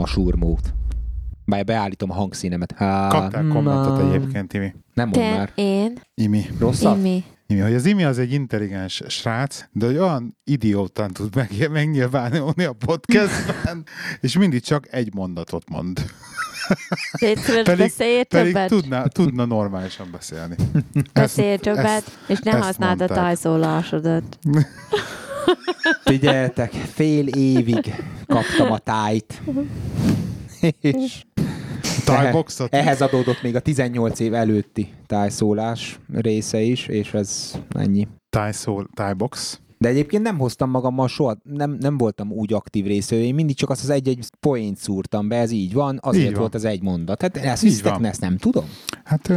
a surmót. Bár beállítom a hangszínemet. Há, Kaptál kommentet egyébként, Imi. Nem mondd Te, már. én, Imi. Rosszat? Imi. Imi, hogy az Imi az egy intelligens srác, de hogy olyan idiótán tud meg, megnyilvánulni a podcastben, és mindig csak egy mondatot mond. Pedig- Pedig többet. tudna, tudna normálisan beszélni. Beszélj többet, ezt- és ne használd a mondták. tajszólásodat. Figyeljetek, fél évig kaptam a tájt. És Tajboxot? ehhez adódott még a 18 év előtti tájszólás része is, és ez ennyi. Tájszól, tájbox. De egyébként nem hoztam magammal soha, nem, nem voltam úgy aktív résző, én mindig csak azt az egy-egy poént szúrtam be, ez így van, azért Így van. volt az egy mondat. Hát ezt hisztek, ezt nem tudom. Hát,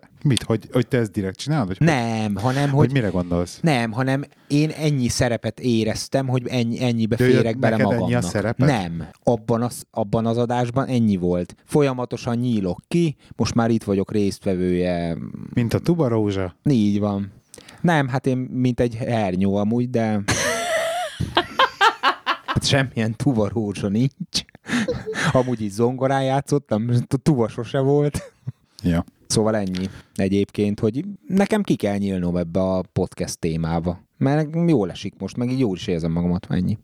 de mit, hogy, hogy te ezt direkt csinálod? Vagy Nem, hanem Hogy, hogy hogy mire gondolsz? nem, hanem én ennyi szerepet éreztem, hogy ennyi, ennyibe De hogy férek bele neked ennyi a magamnak. szereped? Nem, abban az, abban az adásban ennyi volt. Folyamatosan nyílok ki, most már itt vagyok résztvevője, Mint a tubarózsa? így van. Nem, hát én mint egy hernyó amúgy, de... Hát semmilyen tuvarózsa nincs. Amúgy is zongorán játszottam, a tuva sose volt. Ja. Szóval ennyi egyébként, hogy nekem ki kell nyílnom ebbe a podcast témába. Mert jól esik most, meg így jól is érzem magamat, ennyi.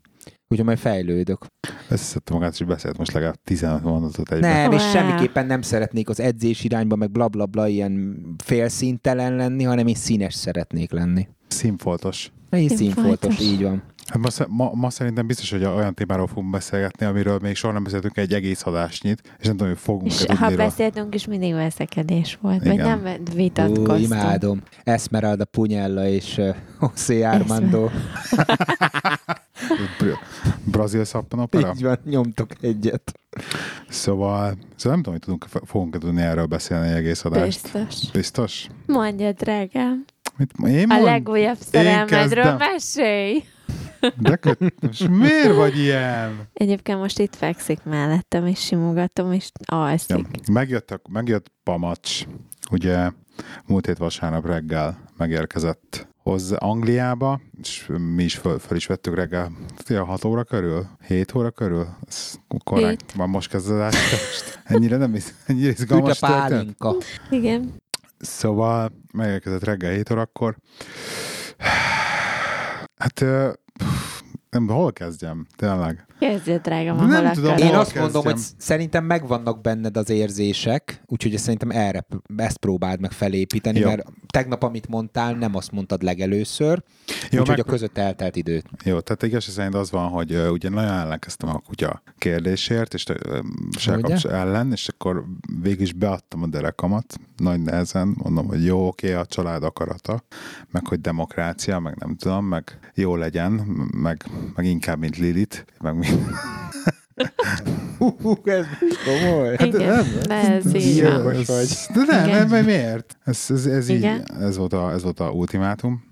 Úgyhogy majd fejlődök. Összeszedte magát, és beszélt most legalább 15 mondatot egyben. Nem, és semmiképpen nem szeretnék az edzés irányba, meg blablabla bla, bla, ilyen félszintelen lenni, hanem én színes szeretnék lenni. Színfoltos. Színfoltos. színfoltos, így van. Hát ma, ma, ma, szerintem biztos, hogy olyan témáról fogunk beszélgetni, amiről még soha nem beszéltünk egy egész adásnyit, és nem tudom, hogy fogunk És ha beszéltünk is, mindig veszekedés volt. Vagy Igen. nem Ú, vitatkoztunk. imádom. Esmeralda Punyella és uh, José Armando. Br- Brazil szappanopera. Így van, nyomtok egyet. Szóval, szóval nem tudom, hogy tudunk, fogunk tudni erről beszélni egy egész adást. Biztos. Biztos? Mondja, drágám. Mit, én A mond? legújabb szerelmedről mesélj! De köt, most miért vagy ilyen? Egyébként most itt fekszik mellettem, és simogatom, és alszik. Ja, megjött, a, megjött Pamacs, ugye múlt hét vasárnap reggel megérkezett hozzá Angliába, és mi is föl, föl is vettük reggel, fél 6 óra körül, 7 óra körül, ez korrekt, már most kezd az ást. Ennyire nem is, ennyire Üt a izgalmas történet. pálinka. Igen. Szóval megérkezett reggel 7 órakor. Hát nem, hol kezdjem? Tényleg. Kezdje, drágám, Nem ahol tudom. Én Hol azt mondom, kezdjem? hogy sz- szerintem megvannak benned az érzések, úgyhogy szerintem erre ezt próbáld meg felépíteni, Jó. mert tegnap, amit mondtál, nem azt mondtad legelőször, Jó, úgyhogy meg- a között eltelt időt. Jó, tehát igazság szerint az van, hogy uh, ugye nagyon ellenkeztem a kutya kérdésért, és uh, ellen, és akkor végig is beadtam a derekamat, nagy nehezen, mondom, hogy jó, oké, a család akarata, meg hogy demokrácia, meg nem tudom, meg jó legyen, meg, meg inkább, mint Lilit, meg mint... Hú, ez komoly. Igen, de ez így van. Vagy. De nem, Igen. nem, nem, miért? Ez, ez, ez, így, ez, volt a, ez volt a ultimátum,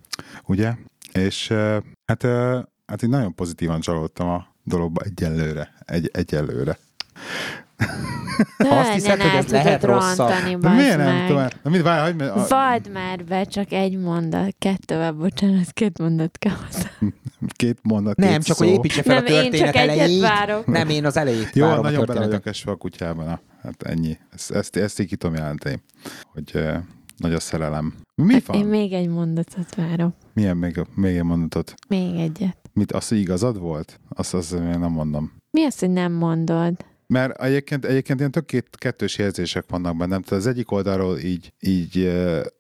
ugye? És hát, hát így nagyon pozitívan csalódtam a dologba egyelőre. Egy, egyelőre. Azt hiszed, hogy ez lehet rosszabb? De miért nem meg. tudom? Na várj, hagyd, meg- a, Vald már be, csak egy mondat, kettővel, bocsánat, két mondat kell hozzá. két mondat, Nem, két csak szó. hogy építse fel Nem, a én történet csak egyet elejét. várok. Nem, én az elejét Jó, várom nagyon bele vagyok esve a kutyában. Na, hát ennyi. Ezt, ezt, ezt így ki tudom jelenteni, hogy uh, nagy a szerelem. Mi Én van? még egy mondatot várok. Milyen még, még egy mondatot? Még egyet. Mit, azt, hogy igazad volt? Azt, azt én nem mondom. Mi az, hogy nem mondod? Mert egyébként, egyébként ilyen tök két, kettős érzések vannak bennem. Tehát az egyik oldalról így, így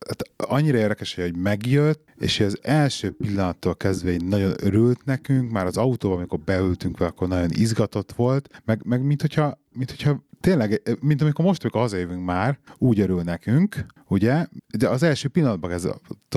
hát annyira érdekes, hogy megjött, és az első pillanattól kezdve így nagyon örült nekünk, már az autóban, amikor beültünk vele, akkor nagyon izgatott volt, meg, meg mint hogyha, mint hogyha tényleg, mint amikor most, amikor hazajövünk már, úgy örül nekünk, ugye? De az első pillanatban kezdve,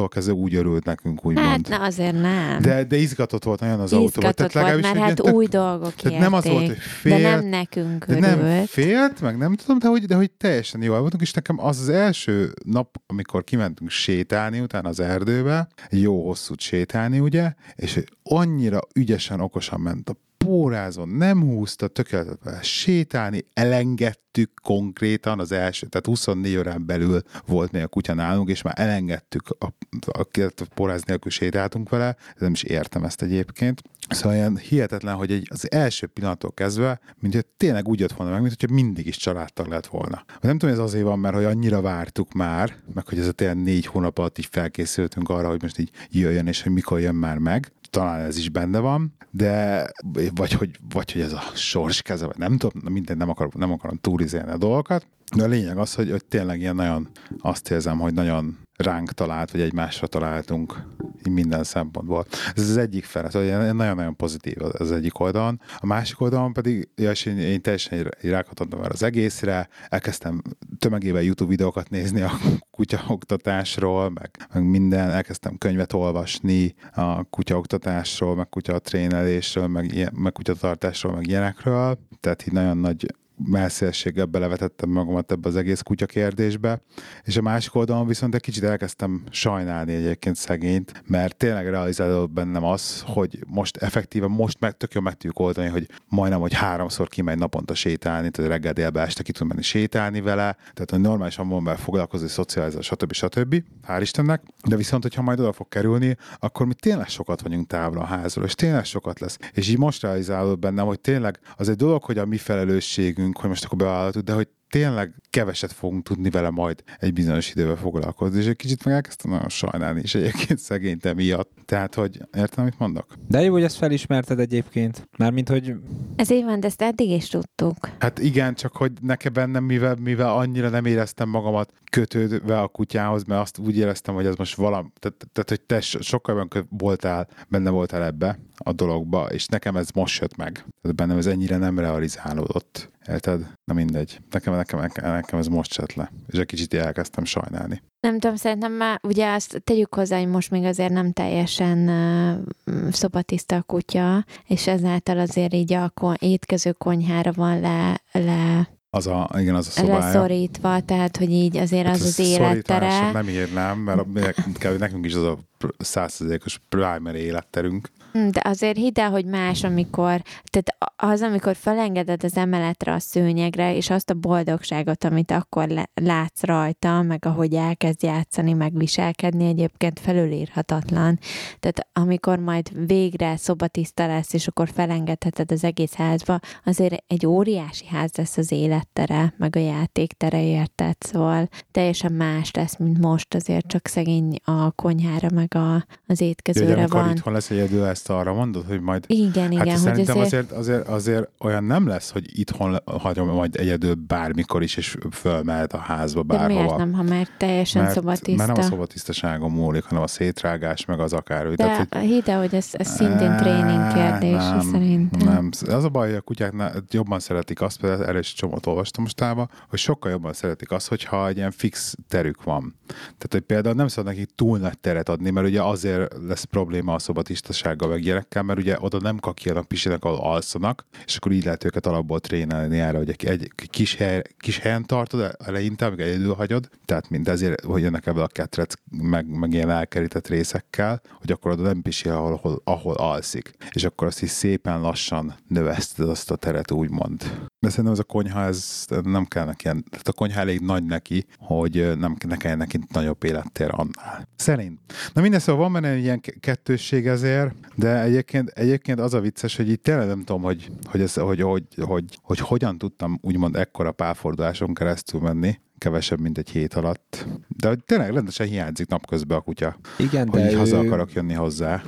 kezdve úgy örült nekünk, úgymond. Hát na, azért nem. de, de izgatott volt nagyon az. Izgatott volt, legalábbis mert egy hát tök- új dolgok tehát nem az volt, hogy fél, De nem nekünk de örült. nem félt, meg nem tudom, de hogy, de hogy teljesen jól voltunk, és nekem az az első nap, amikor kimentünk sétálni utána az erdőbe, jó hosszút sétálni, ugye, és annyira ügyesen, okosan ment a pórázon, nem húzta, tökéletesen sétálni, elengedtük konkrétan az első, tehát 24 órán belül volt még a kutya nálunk, és már elengedtük, a, a, a, poráz nélkül sétáltunk vele, nem is értem ezt egyébként, Szóval ilyen hihetetlen, hogy egy, az első pillanattól kezdve, mint hogy tényleg úgy jött volna meg, mint hogyha mindig is családtag lett volna. Nem tudom, ez azért van, mert hogy annyira vártuk már, meg hogy ez a tényleg négy hónap alatt így felkészültünk arra, hogy most így jöjjön, és hogy mikor jön már meg. Talán ez is benne van, de vagy hogy, vagy hogy ez a sors keze, vagy nem tudom, minden nem akarom, nem akarom túlizélni a dolgokat. De a lényeg az, hogy, hogy tényleg ilyen nagyon azt érzem, hogy nagyon ránk talált, vagy egymásra találtunk minden szempontból. Ez az egyik fele, szóval nagyon-nagyon pozitív az egyik oldalon. A másik oldalon pedig, ja, és én, én teljesen rákatottam már az egészre, elkezdtem tömegében YouTube videókat nézni a kutyaoktatásról, meg, meg minden, elkezdtem könyvet olvasni a kutyaoktatásról, meg kutyatrénelésről, meg, ilyen, meg kutyatartásról, meg ilyenekről, tehát így nagyon nagy messzélséggel belevetettem magamat ebbe az egész kutya kérdésbe, és a másik oldalon viszont egy kicsit elkezdtem sajnálni egyébként szegényt, mert tényleg realizálódott bennem az, hogy most effektíve most meg tök jól meg tudjuk oldani, hogy majdnem, hogy háromszor kimegy naponta sétálni, tehát reggel délbe este ki tudom menni sétálni vele, tehát hogy normálisan van vele foglalkozni, szocializálni, stb. stb. Hál' Istennek, de viszont, hogyha majd oda fog kerülni, akkor mi tényleg sokat vagyunk távol a házról, és tényleg sokat lesz. És így most realizálódott bennem, hogy tényleg az egy dolog, hogy a mi felelősségünk nekünk, hogy most akkor bevállaltuk, de hogy tényleg keveset fogunk tudni vele majd egy bizonyos idővel foglalkozni, és egy kicsit meg elkezdtem nagyon sajnálni, és egyébként szegényte miatt. Tehát, hogy értem, amit mondok? De jó, hogy ezt felismerted egyébként. Mármint, hogy... Ez így van, de ezt eddig is tudtuk. Hát igen, csak hogy nekem bennem, mivel, mivel annyira nem éreztem magamat kötődve a kutyához, mert azt úgy éreztem, hogy ez most valami, tehát, tehát hogy te sokkal voltál, benne voltál ebbe a dologba, és nekem ez most jött meg. Tehát bennem ez ennyire nem realizálódott. Érted? Na mindegy. Nekem, nekem, nekem ez most jött le. És egy kicsit elkezdtem sajnálni. Nem tudom, szerintem már ugye azt tegyük hozzá, hogy most még azért nem teljesen uh, szobatiszta a kutya, és ezáltal azért így a kon- étkező konyhára van le, le az a, igen, az a szobája. Leszorítva, tehát, hogy így azért hát az az élettere. Nem írnám, mert nekünk is az a százszerzékos primary életterünk. Hm, de azért hidd el, hogy más, amikor, tehát az, amikor felengeded az emeletre a szőnyegre, és azt a boldogságot, amit akkor látsz rajta, meg ahogy elkezd játszani, meg viselkedni, egyébként felülírhatatlan. Tehát amikor majd végre szobatiszta lesz, és akkor felengedheted az egész házba, azért egy óriási ház lesz az élettere, meg a játéktere, érted? Szóval teljesen más lesz, mint most, azért csak szegény a konyhára, meg a, az étkezőre Jó, van. itthon lesz egyedül, ezt arra mondod, hogy majd... Igen, hát igen. Hogy szerintem azért... Azért, azért, azért olyan nem lesz, hogy itthon hagyom majd egyedül bármikor is, és fölmehet a házba bárhova. De miért nem, ha már teljesen mert, szobatiszta? Mert nem a szobatisztaságon múlik, hanem a szétrágás, meg az akár. De Tehát, hogy... hidd hogy ez, ez szintén tréning kérdés, nem, szerintem. Nem, az a baj, hogy a kutyák jobban szeretik azt, például erre is csomót olvastam mostában, hogy sokkal jobban szeretik azt, hogyha egy ilyen fix terük van. Tehát, hogy például nem szabad nekik túl nagy teret adni, mert ugye azért lesz probléma a szobatisztasággal, meg gyerekkel, mert ugye oda nem kakilnak, pisilnek, ahol alszanak, és akkor így lehet őket alapból trénelni erre, hogy egy, egy kis, hely, kis helyen tartod eleinte, amíg egyedül hagyod, tehát mint ezért, hogy jönnek ebből a ketrec, meg, meg ilyen elkerített részekkel, hogy akkor oda nem pisil, ahol, ahol, ahol alszik. És akkor azt is szépen lassan növeszted azt a teret, úgymond. De szerintem ez a konyha, ez nem kell neki ilyen, tehát a konyha elég nagy neki, hogy nem ne kelljen neki nagyobb élettér annál. Szerint. Na minden szóval van benne ilyen kettősség ezért, de egyébként, egyébként az a vicces, hogy itt tényleg nem tudom, hogy, hogy, ez, hogy, hogy, hogy, hogy, hogy hogyan tudtam úgymond ekkora pálforduláson keresztül menni, kevesebb, mint egy hét alatt. De tényleg rendesen hiányzik napközben a kutya. Igen, hogy de ő... haza akarok jönni hozzá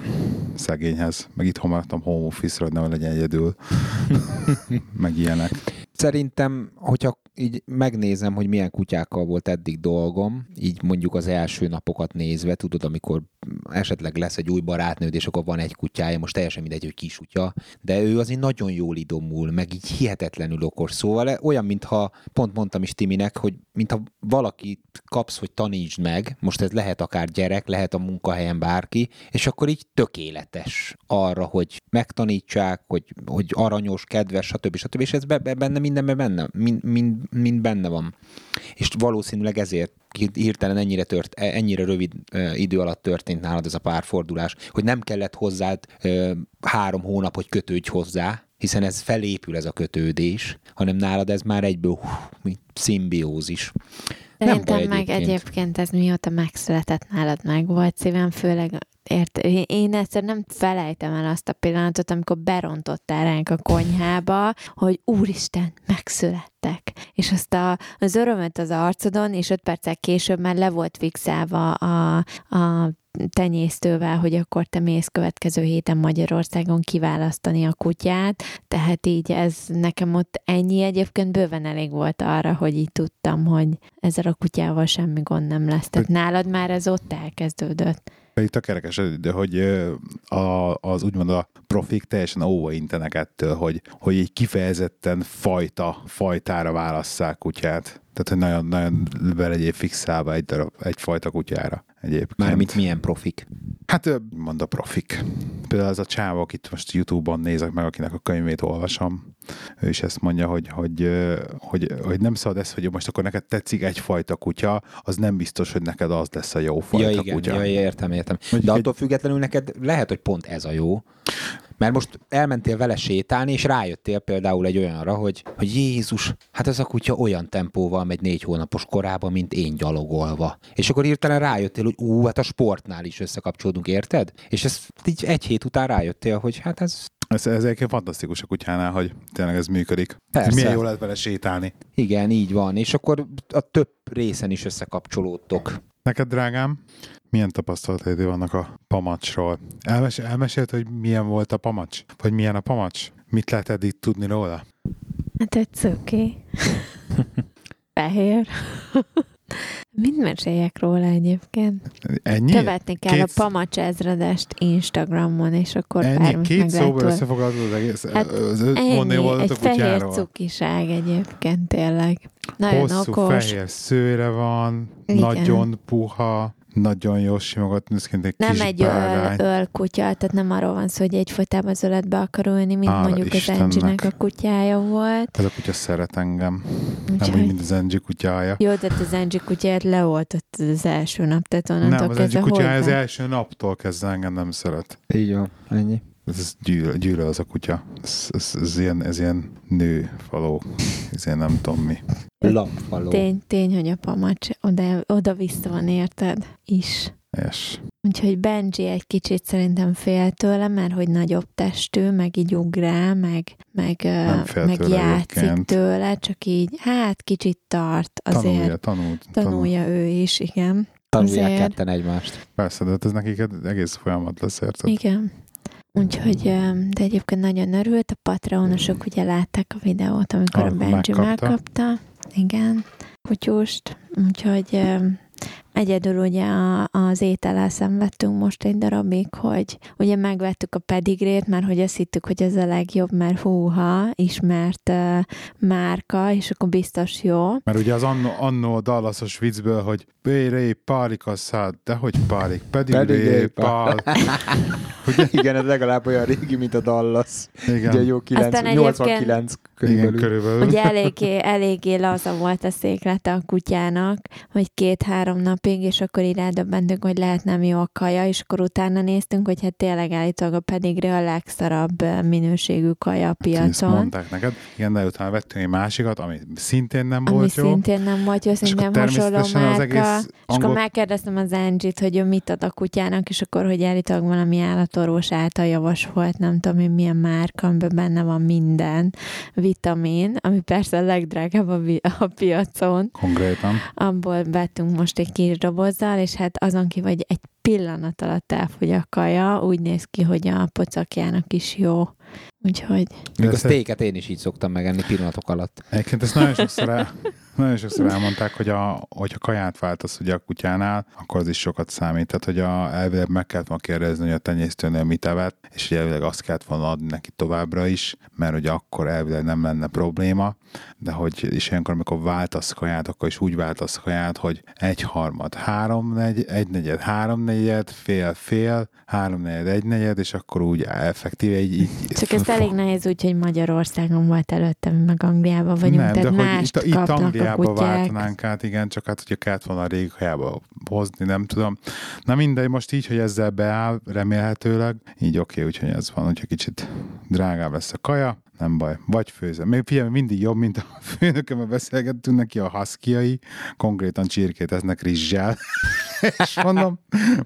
szegényhez. Meg itt maradtam home office-ra, hogy ne legyen egyedül. meg ilyenek. Szerintem, hogyha így megnézem, hogy milyen kutyákkal volt eddig dolgom, így mondjuk az első napokat nézve, tudod, amikor esetleg lesz egy új barátnőd, és akkor van egy kutyája, most teljesen mindegy, hogy kis kutya, de ő azért nagyon jól idomul, meg így hihetetlenül okos. Szóval olyan, mintha, pont mondtam is Timinek, hogy mintha valaki kapsz, hogy tanítsd meg, most ez lehet akár gyerek, lehet a munkahelyen bárki, és akkor így tökéletes arra, hogy megtanítsák, hogy, hogy aranyos, kedves, stb. stb. És ez benne mindenben benne, mind, mind benne van. És valószínűleg ezért hirtelen ennyire, tört, ennyire rövid idő alatt történt nálad ez a párfordulás, hogy nem kellett hozzád három hónap, hogy kötődj hozzá, hiszen ez felépül ez a kötődés, hanem nálad ez már egyből hú, mint szimbiózis. Szerintem meg egyébként. egyébként ez mióta megszületett nálad meg volt szívem, főleg Ért, én egyszer nem felejtem el azt a pillanatot, amikor berontottál ránk a konyhába, hogy úristen, megszülettek. És azt a, az örömöt az arcodon, és öt perccel később már le volt fixálva a, a tenyésztővel, hogy akkor te mész következő héten Magyarországon kiválasztani a kutyát, tehát így ez nekem ott ennyi egyébként bőven elég volt arra, hogy így tudtam, hogy ezzel a kutyával semmi gond nem lesz. Tehát nálad már ez ott elkezdődött. Itt a kerekes, de hogy a, az úgymond a profik teljesen óvaintenek ettől, hogy, hogy egy kifejezetten fajta, fajtára válasszák kutyát. Tehát, hogy nagyon, nagyon be legyél fixálva egy darab, egyfajta kutyára egyébként. Mármint milyen profik? Hát mond a profik. Például az a csáv, akit most Youtube-on nézek meg, akinek a könyvét olvasom, ő is ezt mondja, hogy, hogy, hogy, hogy nem szabad ez, hogy most akkor neked tetszik egyfajta kutya, az nem biztos, hogy neked az lesz a jó fajta ja, igen, kutya. Ja, értem, értem. De attól függetlenül neked lehet, hogy pont ez a jó. Mert most elmentél vele sétálni, és rájöttél például egy olyanra, hogy, hogy Jézus, hát ez a kutya olyan tempóval megy négy hónapos korában, mint én gyalogolva. És akkor hirtelen rájöttél, hogy ú, hát a sportnál is összekapcsolódunk, érted? És ez így egy hét után rájöttél, hogy hát ez ez, ez egyébként fantasztikus a kutyánál, hogy tényleg ez működik. Persze. Milyen jó lehet vele sétálni. Igen, így van. És akkor a több részen is összekapcsolódtok. Neked, drágám, milyen tapasztalataid vannak a pamacsról? Elmes- elmesélt, hogy milyen volt a pamacs? Vagy milyen a pamacs? Mit lehet eddig tudni róla? Hát egy cöki. Fehér. Mind meséljek róla egyébként. Ennyi? Követni kell Két- a Pamacs ezredest Instagramon, és akkor Ennyi? bármit Két róla. összefoglaltad az egész? Hát az Ennyi, egy a fehér cukiság egyébként tényleg. Nagyon Hosszú okos. fehér szőre van, Igen. nagyon puha, nagyon jó simogatni, ez kint egy Nem kis egy öl, bárány. öl kutya, tehát nem arról van szó, hogy egyfolytában az öletbe akar ülni, mint Hála mondjuk Istennek. az Angie-nek a kutyája volt. Ez a kutya szeret engem. Nem Úgyhogy- úgy, mint az Angie kutyája. Jó, tehát az Angie kutyáját leoltott az első nap, tehát onnantól Nem, az kezdve Angie kutyája az első naptól kezdve engem nem szeret. Így van, ennyi. Ez, ez gyűlöl, az a kutya. Ez, ez, ez, ilyen, ez ilyen nő faló. Ez ilyen nem tudom mi. Lapfaló. Tény, tény, hogy a pamacs oda, oda-vissza van, érted? Is. És Úgyhogy Benji egy kicsit szerintem fél tőle, mert hogy nagyobb testű, meg így ugrál, meg, meg, meg tőle játszik egyébként. tőle, csak így, hát kicsit tart azért. tanulja, tanult. Tanul. Tanulja ő is, igen. Tanulják Azért. ketten egymást. Persze, de hát ez nekik egy egész folyamat lesz, érted? Igen. Úgyhogy, de egyébként nagyon örült, a Patreonosok ugye látták a videót, amikor a Ah, Benji megkapta. megkapta. Igen, kutyust. Úgyhogy egyedül ugye a, az étellel szenvedtünk most egy darabig, hogy ugye megvettük a pedigrét, mert hogy azt hittük, hogy ez a legjobb, mert húha, ismert uh, márka, és akkor biztos jó. Mert ugye az annó, annó a Dallasos viccből, hogy Péré, pálik a szád, de hogy pálik, pedig Pedig ré, ré, pál. Igen, ez legalább olyan régi, mint a Dallas. Igen, Ugye jó 9, Aztán 89 igen, körülbelül. körülbelül. Ugye eléggé, eléggé laza volt a széklete a kutyának, hogy két-három napig, és akkor így rádöbbentünk, hogy lehet nem jó a kaja, és akkor utána néztünk, hogy hát tényleg állítólag a pedigree a legszarabb minőségű kaja a Ezt piacon. mondták neked. Igen, de utána vettünk egy másikat, ami szintén nem Ami volt jó. szintén nem volt jó, szintén hasonló természetesen az márka. És akkor megkérdeztem az Angie-t, hogy ő mit ad a kutyának, és akkor, hogy állítólag valami állatorvos által javasolt, nem tudom én milyen márka, amiben benne van minden vitamin, ami persze a legdrágább a, a piacon. Konkrétan. Abból vettünk most egy kis dobozzal, és hát azon ki, hogy egy pillanat alatt elfogy a kaja, úgy néz ki, hogy a pocakjának is jó. Úgyhogy Még a sztéket én is így szoktam megenni pillanatok alatt. Egyébként ezt nagyon sokszor, el, nagyon sokszor elmondták, hogy a, hogyha kaját váltasz ugye a kutyánál, akkor az is sokat számít. Tehát, hogy a, elvileg meg kellett volna kérdezni, hogy a tenyésztőnél mit evett, és hogy elvileg azt kellett volna adni neki továbbra is, mert ugye akkor elvileg nem lenne probléma, de hogy és ilyenkor, amikor váltasz kaját, akkor is úgy váltasz kaját, hogy egy harmad, három negy, egy negyed, három negyed, fél, fél, három negyed, egy negyed, és akkor úgy effektíve így, így csak ez elég nehéz úgy, hogy Magyarországon volt előtte, mi meg Angliában vagyunk, nem, de tehát hogy mást itt, itt a Angliába váltanánk át, igen, csak hát ugye kellett volna a régi kajába hozni, nem tudom. Na mindegy, most így, hogy ezzel beáll, remélhetőleg, így oké, úgyhogy ez van, hogyha kicsit drágább lesz a kaja, nem baj, vagy főzem. Még figyelj, mindig jobb, mint a főnökömmel beszélgettünk neki a haszkiai, konkrétan csirkét esznek rizssel. és mondom,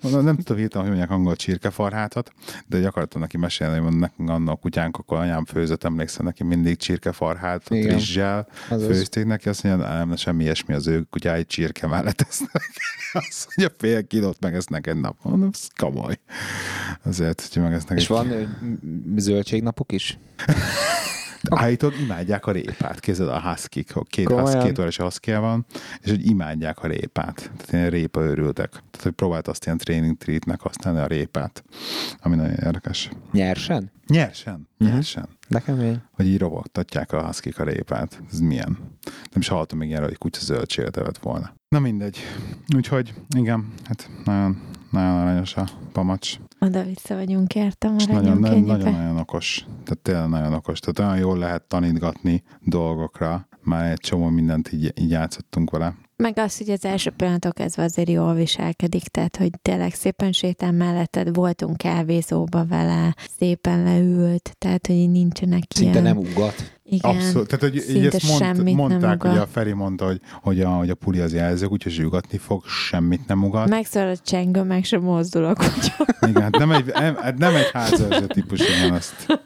mondom, nem tudom hirtelen, hogy mondják angol csirkefarhátat, de hogy akartam neki mesélni, hogy nekünk annak a kutyánk, akkor anyám főzött, emlékszem neki mindig csirkefarhátot, Igen. rizssel, főzték neki, azt mondja, nem, semmi ilyesmi, az ő kutyái csirke mellett esznek. Azt mondja, fél kilót megesznek egy nap. Mondom, ez komoly. Azért, hogyha megesznek És egy van zöldségnapok is? Állítólag imádják a répát. Kézzel a husky két, husky, két órás husky van, és hogy imádják a répát. Tehát ilyen répa örültek. Tehát, hogy próbált azt ilyen training treatnek használni a répát, ami nagyon érdekes. Nyersen? Nyersen, Mhm. nyersen. De kemény. Hogy így robogtatják a husky a répát. Ez milyen? Nem is hallottam még ilyenről, hogy kutya zöldséget evett volna. Na mindegy. Úgyhogy igen, hát nagyon, nagyon aranyos a pamacs. Oda-vissza vagyunk, értem, És nagyon, ennyibe. nagyon, nagyon okos. Tehát tényleg nagyon okos. Tehát olyan jól lehet tanítgatni dolgokra. Már egy csomó mindent így, így játszottunk vele. Meg az, hogy az első pillanatok kezdve azért jól viselkedik, tehát, hogy tényleg szépen sétál melletted, voltunk kávézóba vele, szépen leült, tehát, hogy nincsenek Szinte ilyen... nem ugat. Igen. Abszolút. Tehát, hogy így szinte ezt mond, semmit nem mondták, hogy a Feri mondta, hogy, hogy, a, hogy a puli az jelző, úgyhogy zsügatni fog, semmit nem ugat. Megszól a csengő, meg sem mozdul a kutya. Igen, hát nem egy, nem, hát nem egy házőrző típus, igen, azt.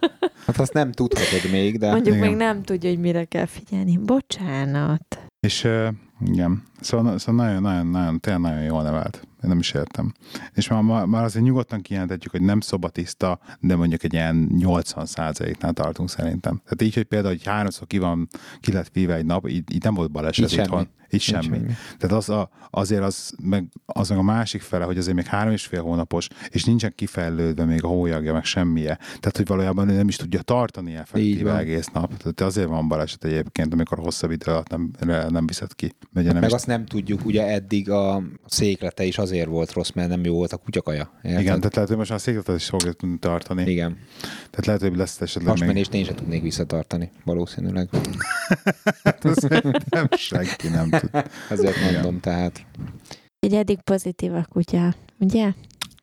Hát azt nem tudhatod még, de... Mondjuk igen. még nem tudja, hogy mire kell figyelni. Bocsánat. És uh, igen, szóval, szóval nagyon, nagyon, nagyon, tényleg nagyon jól nevelt. Én nem is értem. És már, már, azért nyugodtan kijelentetjük, hogy nem szobatiszta, de mondjuk egy ilyen 80% nál tartunk szerintem. Tehát így, hogy például, hogy háromszor ki van, ki lett víve egy nap, így, így nem volt baleset Így semmi. itthon. Így semmi. semmi. Tehát az a, azért az meg, az meg a másik fele, hogy azért még három és fél hónapos, és nincsen kifejlődve még a hólyagja, meg semmije. Tehát, hogy valójában ő nem is tudja tartani effektíve egész nap. Tehát azért van baleset egyébként, amikor hosszabb idő alatt nem, nem viszed ki. Ugye nem Meg is, azt nem tudjuk, ugye eddig a széklete is azért volt rossz, mert nem jó volt a kutyakaja. Érted? igen, tehát lehet, hogy most már a székletet is fogja tudni tartani. Igen. Tehát lehet, hogy lesz esetleg még... Hasmenést én sem tudnék visszatartani, valószínűleg. nem, senki nem tud. Ezért Igen. mondom, tehát. Így eddig pozitív a kutya, ugye?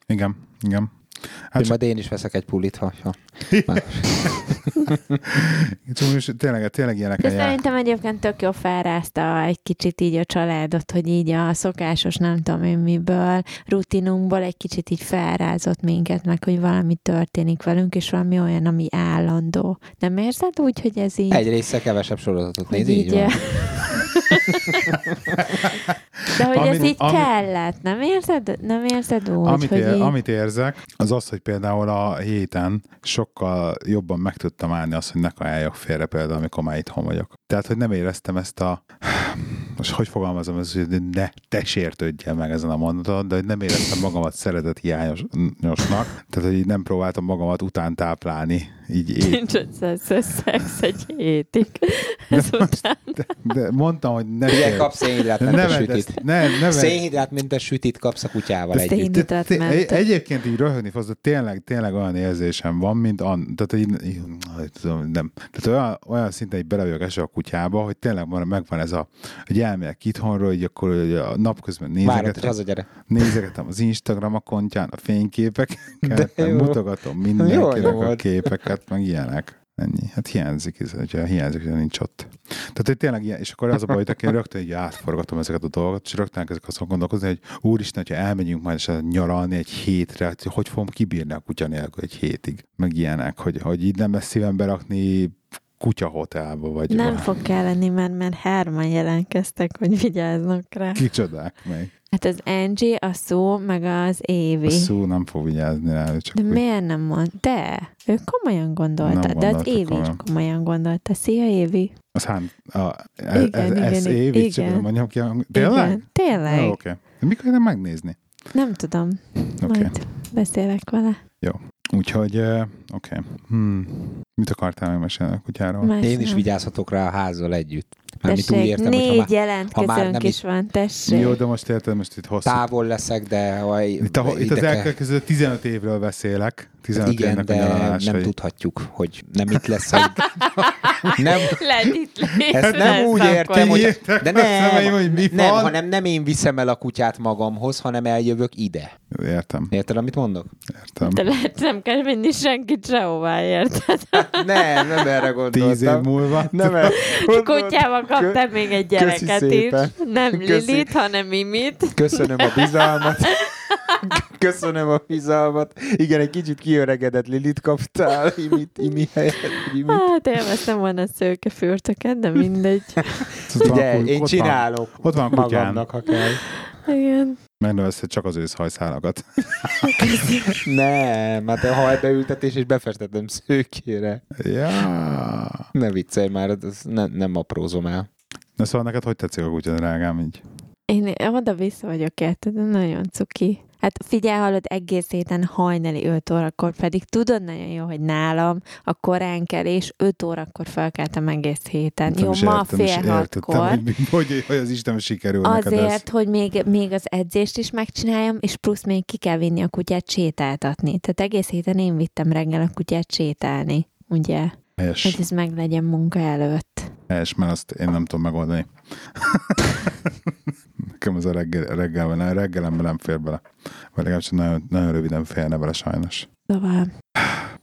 Igen, igen. Hát Hát csak, majd én is veszek egy pulit, ha, ha. tényleg, tényleg ilyeneken De jár. szerintem egyébként tök jó felrázta egy kicsit így a családot, hogy így a szokásos nem tudom én miből, rutinunkból egy kicsit így felrázott minket, meg hogy valami történik velünk, és valami olyan, ami állandó. Nem érzed úgy, hogy ez így... Egy része kevesebb sorozatot néz, így van. De hogy ez Amit- így ami- kellett, nem érzed? Nem érzed úgy, Amit, hogy ér, így... amit érzek, az az, hogy például a héten sokkal jobban meg tudtam állni azt, hogy ne kajáljak félre például, amikor már itthon vagyok. Tehát, hogy nem éreztem ezt a most hogy fogalmazom, ez, hogy ne te sértődjél meg ezen a mondaton, de hogy nem éreztem magamat szeretet hiányosnak, tehát, hogy így nem próbáltam magamat után táplálni, így épp. Nincs össze szex egy hétig. De, Ezután. de, de mondtam, hogy ne fél- kapsz ne szénhidrátmentes vedd sütit. Ezt, ne, ne Szénhidrátmentes sütit kapsz a kutyával együtt. Te- te-. Egyébként így röhögni fogsz, tényleg, tényleg olyan érzésem van, mint an, tehát, hogy így, hogy tudom, nem. Tehát olyan, olyan szinten így bele vagyok esve a kutyába, hogy tényleg van, megvan ez a, hogy elmegyek itthonról, hogy akkor hogy a napközben Várod, hogy nézegetem, hazagyere. nézegetem az Instagram akontján a fényképeket, De meg jó. mutogatom Jó, mindenkinek jó a képeket, meg ilyenek. Ennyi. Hát hiányzik, hogyha hiányzik, hogy nincs ott. Tehát, hogy tényleg ilyen, és akkor az a baj, hogy én rögtön így átforgatom ezeket a dolgokat, és rögtön ezek azon gondolkozni, hogy úristen, hogyha elmegyünk majd és nyaralni egy hétre, hát hogy fogom kibírni a kutya nélkül egy hétig, meg ilyenek, hogy, hogy így nem lesz szívem berakni kutyahotelba, vagy Nem valami. fog kelleni, mert, mert hárman jelentkeztek, hogy vigyáznak rá. Kicsodák még. Hát az Angie, a szó, meg az A Évi. szó nem fog vigyázni rá, ő csak De úgy- miért nem mond? De, ő komolyan gondolta, Nem de az Évi is komolyan. komolyan gondolta. Szia, Évi. Az hán, a, Igen, ez, igen, ez évi, csak igen. nem mondjam ki. a- Tényleg? Igen, tényleg. Jó, Oké. Okay. Mikor nem megnézni? Nem tudom. Okay. majd beszélek vele. Úgyhogy, uh, oké. Okay. Hmm. Mit akartál megmesélni a kutyáról? Más Én is nem. vigyázhatok rá a házzal együtt. Mármint úgy értem, hogy ha négy már jelentkezőnk nem is van, tessék. Jó, de most érted, most itt hosszú. távol leszek, de ha Itt, a, itt az elkövetkező 15 évről beszélek. 15 Igen, évnek de nem tudhatjuk, hogy nem itt leszek. Nem, Lehet itt ezt nem lesz úgy értem, hogy, de nem, hogy mi nem, van. hanem nem én viszem el a kutyát magamhoz, hanem eljövök ide. Értem, Érted, amit mondok? értem. De lehet nem kell vinni senkit sehová, érted? Nem, nem erre gondoltam. Tíz év múlva. Nem erre gondoltam. Kutyával kaptál még egy gyereket is. Nem Köszi. Lilit, hanem Mimit. Köszönöm a bizalmat. Köszönöm a bizalmat. Igen, egy kicsit kiöregedett Lilit kaptál, imit, imi helyett. Imi. Hát élveztem volna a szőkefürtöket, de mindegy. Van De én ott van- csinálok Ott van a kutyám. magamnak, ha kell. Igen. Megnövezted csak az őszhajszálakat. Nem, hát a hajbeültetés és befestettem szőkére. Ja. Ne viccelj már, ez nem, nem aprózom el. Na szóval neked hogy tetszik a kutya, drágám, így? Én oda-vissza vagyok érted, de nagyon cuki. Hát figyelj, hallod, egész héten hajnali 5 órakor, pedig tudod nagyon jó, hogy nálam a koránkelés 5 órakor felkeltem egész héten. Nem jó, ma értem, és fél hatkor. Hogy, hogy, hogy az Isten sikerül. Azért, hogy még, még az edzést is megcsináljam, és plusz még ki kell vinni a kutyát sétáltatni. Tehát egész héten én vittem reggel a kutyát sétálni, ugye? Helyes, Hogy ez meg legyen munka előtt. helyes, mert azt én nem tudom megoldani. Nekem ez a reggel, reggelben, reggelemben nem fér bele. Vagy legalábbis nagyon, nagyon röviden félne bele sajnos. Szóval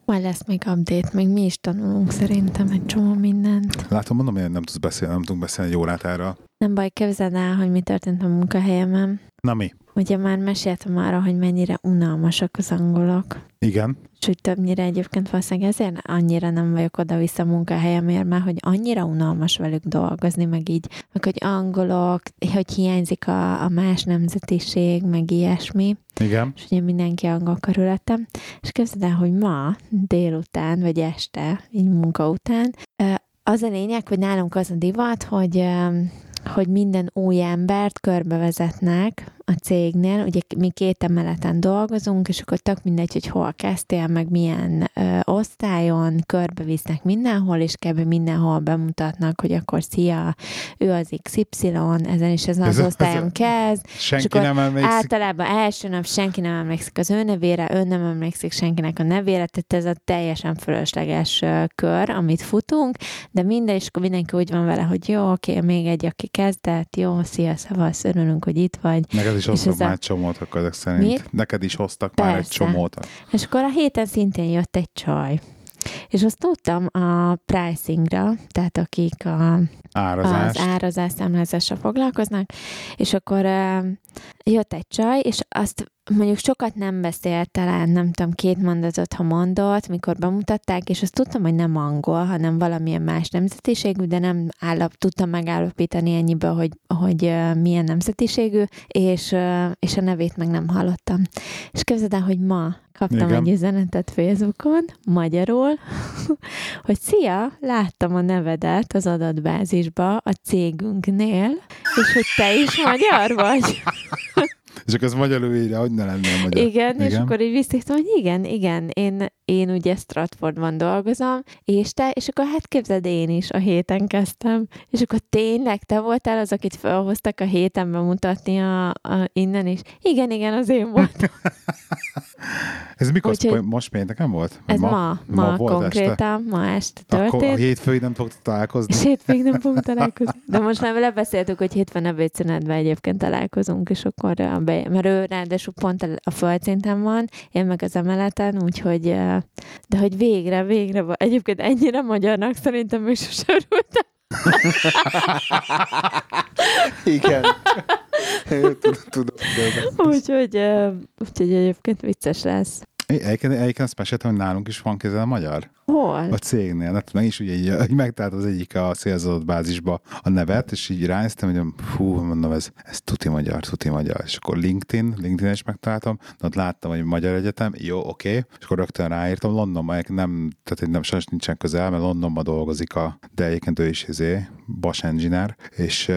majd lesz még update, még mi is tanulunk szerintem egy csomó mindent. Látom, mondom, hogy nem tudsz beszélni, nem tudunk beszélni órát erről. Nem baj, képzeld el, hogy mi történt a munkahelyemen. Na mi? Ugye már meséltem arra, hogy mennyire unalmasak az angolok. Igen. És hogy többnyire egyébként valószínűleg ezért annyira nem vagyok oda-vissza a munkahelyemért, mert hogy annyira unalmas velük dolgozni, meg így, meg hogy angolok, hogy hiányzik a, a más nemzetiség, meg ilyesmi, Igen. és ugye mindenki angol körülöttem. És képzeld el, hogy ma délután, vagy este, így munka után, az a lényeg, hogy nálunk az a divat, hogy hogy minden új embert körbevezetnek a cégnél, ugye mi két emeleten dolgozunk, és akkor tök mindegy, hogy hol kezdtél, meg milyen ö, osztályon, körbevisznek mindenhol, és kb. mindenhol bemutatnak, hogy akkor szia, ő az XY, ezen is ezen Ez az a- osztályon ez a- kezd, Senki akkor nem emlékszik. Általában első nap senki nem emlékszik az ő nevére, ő nem emlékszik senkinek a nevére, tehát ez a teljesen fölösleges kör, amit futunk, de minden, és akkor mindenki úgy van vele, hogy jó, oké, még egy, aki kezdett, jó, szia, szavasz, örülünk, hogy itt vagy. Neked is És hoztak a- már egy csomót, akkor ezek szerint. Mit? Neked is hoztak már egy Persze. csomót. És akkor a héten szintén jött egy csaj. És azt tudtam a pricingra, tehát akik a, Árazást. az árazás számlázással foglalkoznak, és akkor uh, jött egy csaj, és azt mondjuk sokat nem beszélt, talán nem tudom, két mondatot, ha mondott, mikor bemutatták, és azt tudtam, hogy nem angol, hanem valamilyen más nemzetiségű, de nem állap, tudtam megállapítani ennyiből, hogy, hogy uh, milyen nemzetiségű, és, uh, és a nevét meg nem hallottam. És képzeld el, hogy ma kaptam Igen. egy üzenetet Facebookon, magyarul, hogy szia, láttam a nevedet az adatbázisba a cégünknél, és hogy te is magyar vagy. És akkor ez magyarul írja, hogy ne lennél magyar. Igen, igen, és akkor így visszaírtam, hogy igen, igen, én, én ugye Stratfordban dolgozom, és te, és akkor hát képzeld, én is a héten kezdtem, és akkor tényleg te voltál az, akit felhoztak a héten bemutatni a, a innen is. Igen, igen, az én voltam. Ez mikor? Úgyhogy-. Most pénteken volt? Ez ma, ma, ma volt konkrétan, este? ma este Akkor a történt. hétfőig nem fogtok találkozni? És hétvég nem fogunk találkozni. De most már lebeszéltük, hogy hétfőn ebédszünetben egyébként találkozunk, és akkor be, mert ő ráadásul pont a- földszinten van, én meg az emeleten, úgyhogy de hogy végre, végre. Egyébként ennyire magyarnak szerintem még örültem. Igen. Tudom, tudom. Úgyhogy, úgyhogy egyébként vicces lesz. Egyébként, egyébként azt meséltem, hogy nálunk is van kézzel a magyar. Hol? A cégnél. Hát meg is ugye így, így megtalált az egyik a szélzott bázisba a nevet, és így ránéztem, hogy fú, mondom, ez, ez tuti magyar, tuti magyar. És akkor LinkedIn, LinkedIn is megtaláltam, de ott láttam, hogy Magyar Egyetem, jó, oké, okay. és akkor rögtön ráírtam, Londonban, nem, tehát nem, sajnos nincsen közel, mert Londonban dolgozik, a, de egyébként ő is izé, Bosch Engineer, és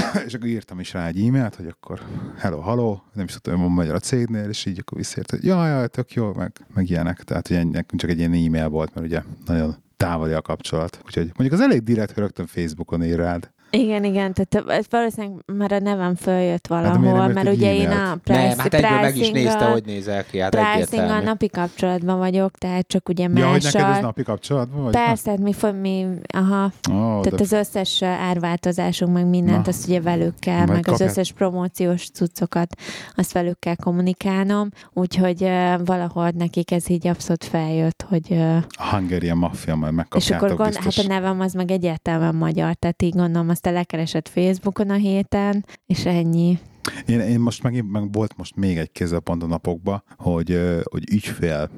és akkor írtam is rá egy e-mailt, hogy akkor hello, hello, nem is tudtam, hogy magyar a cégnél, és így akkor visszaért, hogy jaj, jaj, tök jó, meg, meg ilyenek. Tehát ugye nekünk csak egy ilyen e-mail volt, mert ugye nagyon távoli a kapcsolat. Úgyhogy mondjuk az elég direkt, hogy rögtön Facebookon ír rád. Igen, igen, tehát valószínűleg már a nevem följött miért valahol, hát, mert ugye én a price, Nem, hát egyből meg is nézte, hogy nézel ki, hát pricing egyértelmű. napi kapcsolatban vagyok, tehát csak ugye Ja, hogy neked ez mással. napi kapcsolatban vagy? Persze, hát mi, mi, aha, Ó, tehát de az összes árváltozásunk, meg mindent, Na. azt ugye velük kell, Majd meg az kapjál- összes promóciós cuccokat, azt velük kell kommunikálnom, úgyhogy uh, valahol nekik ez így abszolút feljött, hogy uh, a Hungarian Mafia, majd és megkapjátok akkor gond, hát a nevem az meg egyértelműen magyar, tehát így gondolom, azt te lekeresett Facebookon a héten, és ennyi. Én, én most megint meg volt most még egy kézzelpont a napokban, hogy, hogy ügyfél,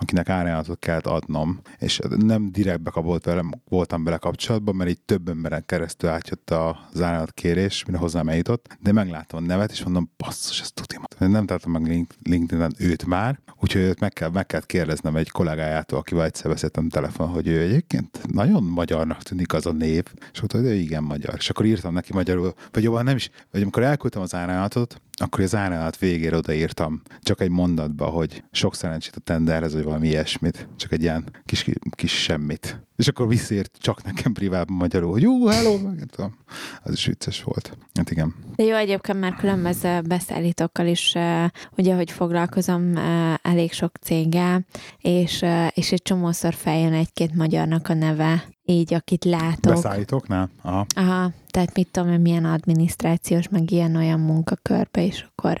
akinek árajánlatot kellett adnom, és nem direktbe kapott velem, voltam bele kapcsolatban, mert így több emberen keresztül átjött az kérés, mire hozzám eljutott, de megláttam a nevet, és mondom, basszus, ezt tudja. Nem találtam meg Link- LinkedIn-en őt már, úgyhogy őt meg, kell, meg kellett kérdeznem egy kollégájától, akivel egyszer beszéltem telefon, hogy ő egyébként nagyon magyarnak tűnik az a név, és mondta, hogy ő igen magyar. És akkor írtam neki magyarul, vagy jobban nem is, vagy amikor elküldtem az árajánlatot, akkor az árajánlat végére odaírtam, csak egy mondatba, hogy sok szerencsét a tenderhez, vagy valami ilyesmit, csak egy ilyen kis, kis semmit. És akkor visszért csak nekem privátban magyarul, hogy jó, hello, meg tudom. Az is vicces volt. Hát igen. De jó, egyébként már különböző beszállítókkal is, eh, ugye, hogy foglalkozom eh, elég sok céggel, és, eh, és egy csomószor feljön egy-két magyarnak a neve, így, akit látok. Beszállítóknál? Aha. Aha, tehát mit tudom én, milyen adminisztrációs, meg ilyen-olyan munkakörbe, és akkor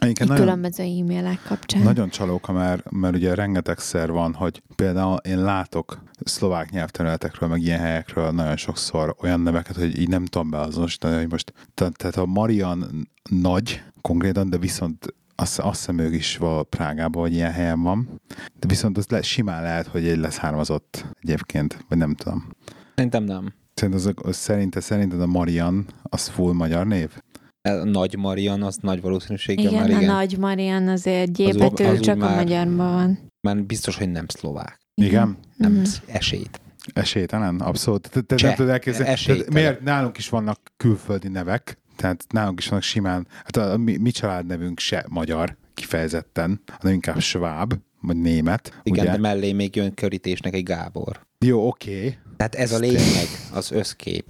Egyébként nagyon, különböző e-mailek kapcsán. Nagyon csalóka, mert, mert ugye rengetegszer van, hogy például én látok szlovák nyelvterületekről, meg ilyen helyekről nagyon sokszor olyan neveket, hogy így nem tudom beazonosítani, hogy most, tehát, tehát a Marian nagy konkrétan, de viszont azt, azt hiszem ők is val Prágában, hogy ilyen helyen van. De viszont az le, simán lehet, hogy egy leszármazott egyébként, vagy nem tudom. Szerintem nem. Szerinted, az, az szerinted, szerinted a Marian az full magyar név? A Nagy Marian, az nagy valószínűséggel igen, már a igen. Nagy Marian azért G Az- az csak a már- magyarban van. Már biztos, hogy nem szlovák. Igen? Nem Mhm. esélyt. Esélytelen, abszolút. Te, te Cseh. nem tudod elképzelni. Miért nálunk is vannak külföldi nevek, tehát nálunk is vannak simán, hát a, a mi, mi családnevünk se magyar kifejezetten, hanem inkább sváb, vagy német. Igen, ugye? de mellé még jön körítésnek egy Gábor. Jó, oké, okay. Tehát ez a lényeg, az összkép.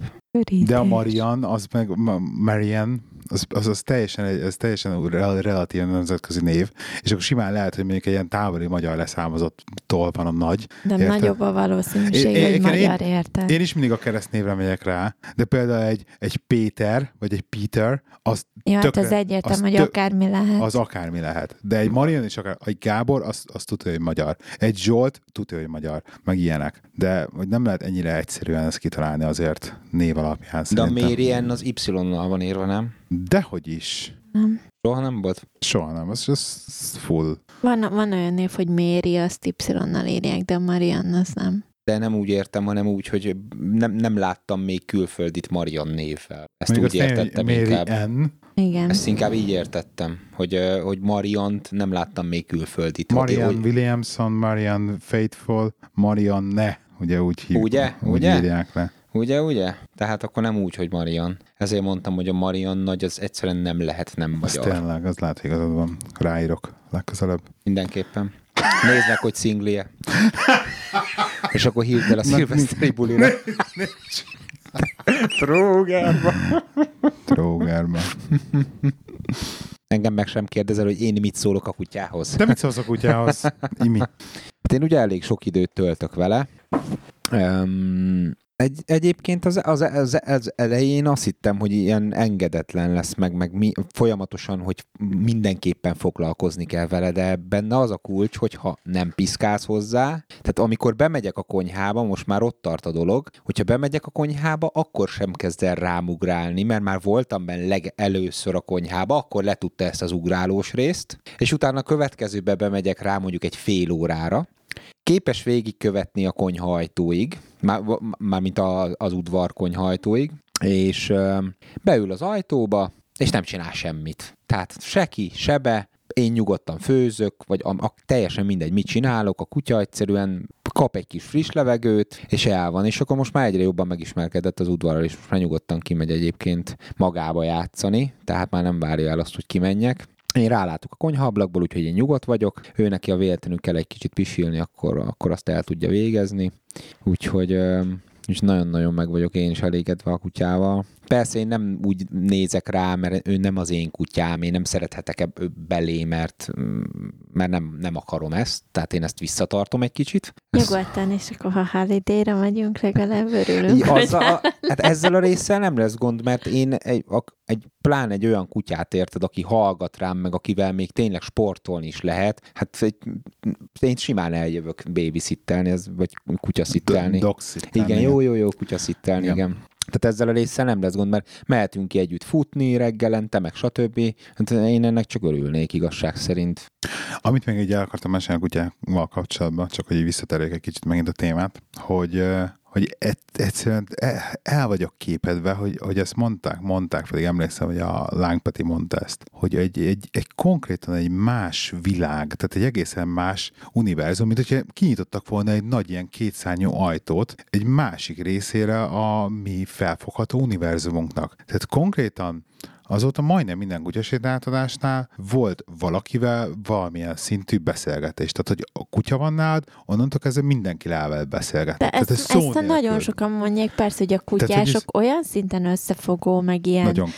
de a Marian, az meg Ma- Marian, az, az, az teljesen, egy- az teljesen rel- relatív nemzetközi név, és akkor simán lehet, hogy mondjuk egy ilyen távoli magyar leszármazottól van a nagy. De Érted? nagyobb a valószínűség, Én- én- hogy én- magyar érted. Én is mindig a keresztnévre megyek rá, de például egy, egy Péter, vagy egy Peter, az Ja, hát tökre- az egyértelmű, az hogy tök- akármi lehet. az akármi lehet. De egy Marian is akár, egy Gábor, az, az tudja, hogy magyar. Egy Zsolt tudja, hogy magyar. Meg ilyenek. De hogy nem lehet ennyire egyszerűen ezt kitalálni azért név alapján De a szerintem. Mérien az Y-nal van írva, nem? Dehogy is. Nem. Soha nem volt? Soha nem. Az, az full. Van, van olyan név, hogy Méri, azt Y-nal írják, de Marian az nem. De nem úgy értem, hanem úgy, hogy nem, nem láttam még külföldit Marian névvel. Ezt Még úgy értettem Mary inkább. N. Igen. Ezt inkább így értettem, hogy, hogy Mariant nem láttam még külföldit. Marian Hogy, Williamson, Marian Faithful, Marian Ne. Ugye úgy hívják. Ugye? Úgy Ugye? írják le. ugye, ugye? Tehát akkor nem úgy, hogy Marian. Ezért mondtam, hogy a Marian nagy az egyszerűen nem lehet nem Az magyar. tényleg, az lehet, igazad van. Ráírok legközelebb. Mindenképpen. Nézd meg, hogy szinglie. És akkor hívd el a szilveszteri bulira. Trógárba. Trógerbe. Engem meg sem kérdezel, hogy én mit szólok a kutyához. Te mit szólsz a kutyához? Imi. Hát én ugye elég sok időt töltök vele. Um, egy, egyébként az, az, az, az elején azt hittem, hogy ilyen engedetlen lesz, meg, meg mi, folyamatosan, hogy mindenképpen foglalkozni kell vele, de benne az a kulcs, hogyha nem piszkálsz hozzá. Tehát amikor bemegyek a konyhába, most már ott tart a dolog, hogyha bemegyek a konyhába, akkor sem kezd el rámugrálni, mert már voltam benne legelőször a konyhába, akkor letudta ezt az ugrálós részt, és utána a következőbe bemegyek rá mondjuk egy fél órára, képes végigkövetni a konyha ajtóig, már, már a, az udvar konyha ajtóig, és beül az ajtóba, és nem csinál semmit. Tehát se ki, se be, én nyugodtan főzök, vagy a, a, teljesen mindegy, mit csinálok, a kutya egyszerűen kap egy kis friss levegőt, és el van, és akkor most már egyre jobban megismerkedett az udvarral, és most már nyugodtan kimegy egyébként magába játszani, tehát már nem várja el azt, hogy kimenjek. Én rálátok a konyhaablakból, úgyhogy én nyugodt vagyok. Ő neki, a véletlenül kell egy kicsit pisilni, akkor, akkor azt el tudja végezni. Úgyhogy, és nagyon-nagyon meg vagyok én is elégedve a kutyával. Persze én nem úgy nézek rá, mert ő nem az én kutyám, én nem szerethetek ebb belé, mert, mert nem, nem akarom ezt, tehát én ezt visszatartom egy kicsit. Nyugodtan, és akkor ha holiday megyünk, legalább örülünk. Az a, hát ezzel a résszel nem lesz gond, mert én egy, a, egy plán egy olyan kutyát érted, aki hallgat rám, meg akivel még tényleg sportolni is lehet, hát egy, én simán eljövök babysittelni, ez, vagy kutyaszittelni. Igen, jó, jó, jó, kutyaszittelni, igen. igen. Tehát ezzel a résszel nem lesz gond, mert mehetünk ki együtt futni reggelente, meg stb. Hát én ennek csak örülnék igazság szerint. Amit még így el akartam mesélni a kutyával kapcsolatban, csak hogy visszaterjek egy kicsit megint a témát, hogy hogy egyszerűen e, el vagyok képedve, hogy, hogy ezt mondták, mondták, pedig emlékszem, hogy a Lángpeti mondta ezt, hogy egy, egy, egy konkrétan egy más világ, tehát egy egészen más univerzum, mint hogyha kinyitottak volna egy nagy ilyen kétszárnyú ajtót egy másik részére a mi felfogható univerzumunknak. Tehát konkrétan Azóta majdnem minden kutyasétáltatásnál volt valakivel valamilyen szintű beszélgetés. Tehát, hogy a kutya van nálad, onnantól kezdve mindenki el beszélgetni. De ezt, ez ezt nagyon sokan mondják, persze, hogy a kutyások ez... olyan szinten összefogó, meg ilyen nagyon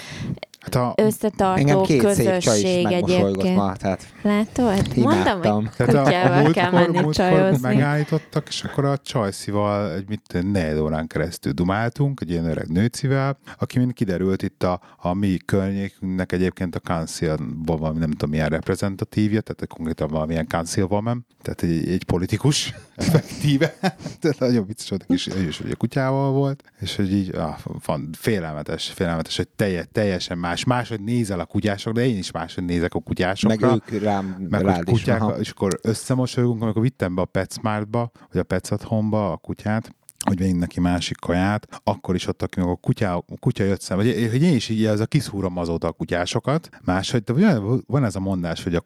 Hát a, összetartó engem két közösség egyébként. Ma, tehát Látod? Mondtam, hogy kutyával kell menni múltkor csajozni. megállítottak, és akkor a csajszival egy mit negyed órán keresztül dumáltunk, egy ilyen öreg nőcivel, aki mind kiderült itt a, a mi környékünknek egyébként a council-ban valami nem tudom milyen reprezentatívja, tehát konkrétan valamilyen councilwoman, tehát egy, egy politikus, effektíve. tehát nagyon vicces volt, és ő is hogy a kutyával volt, és hogy így ah, van, félelmetes, félelmetes, hogy telje, teljesen más, máshogy nézel a kutyások, de én is máshogy nézek a kutyásokra. Meg ők rám meg rád kutyák, is. És akkor összemosolygunk, amikor vittem be a PetSmartba, vagy a PetSat a kutyát, hogy vegyünk neki másik kaját, akkor is ott, amikor a kutya, a kutya jött szem, vagy hogy én is így ez a kiszúrom azóta a kutyásokat, máshogy, de van ez a mondás, hogy a,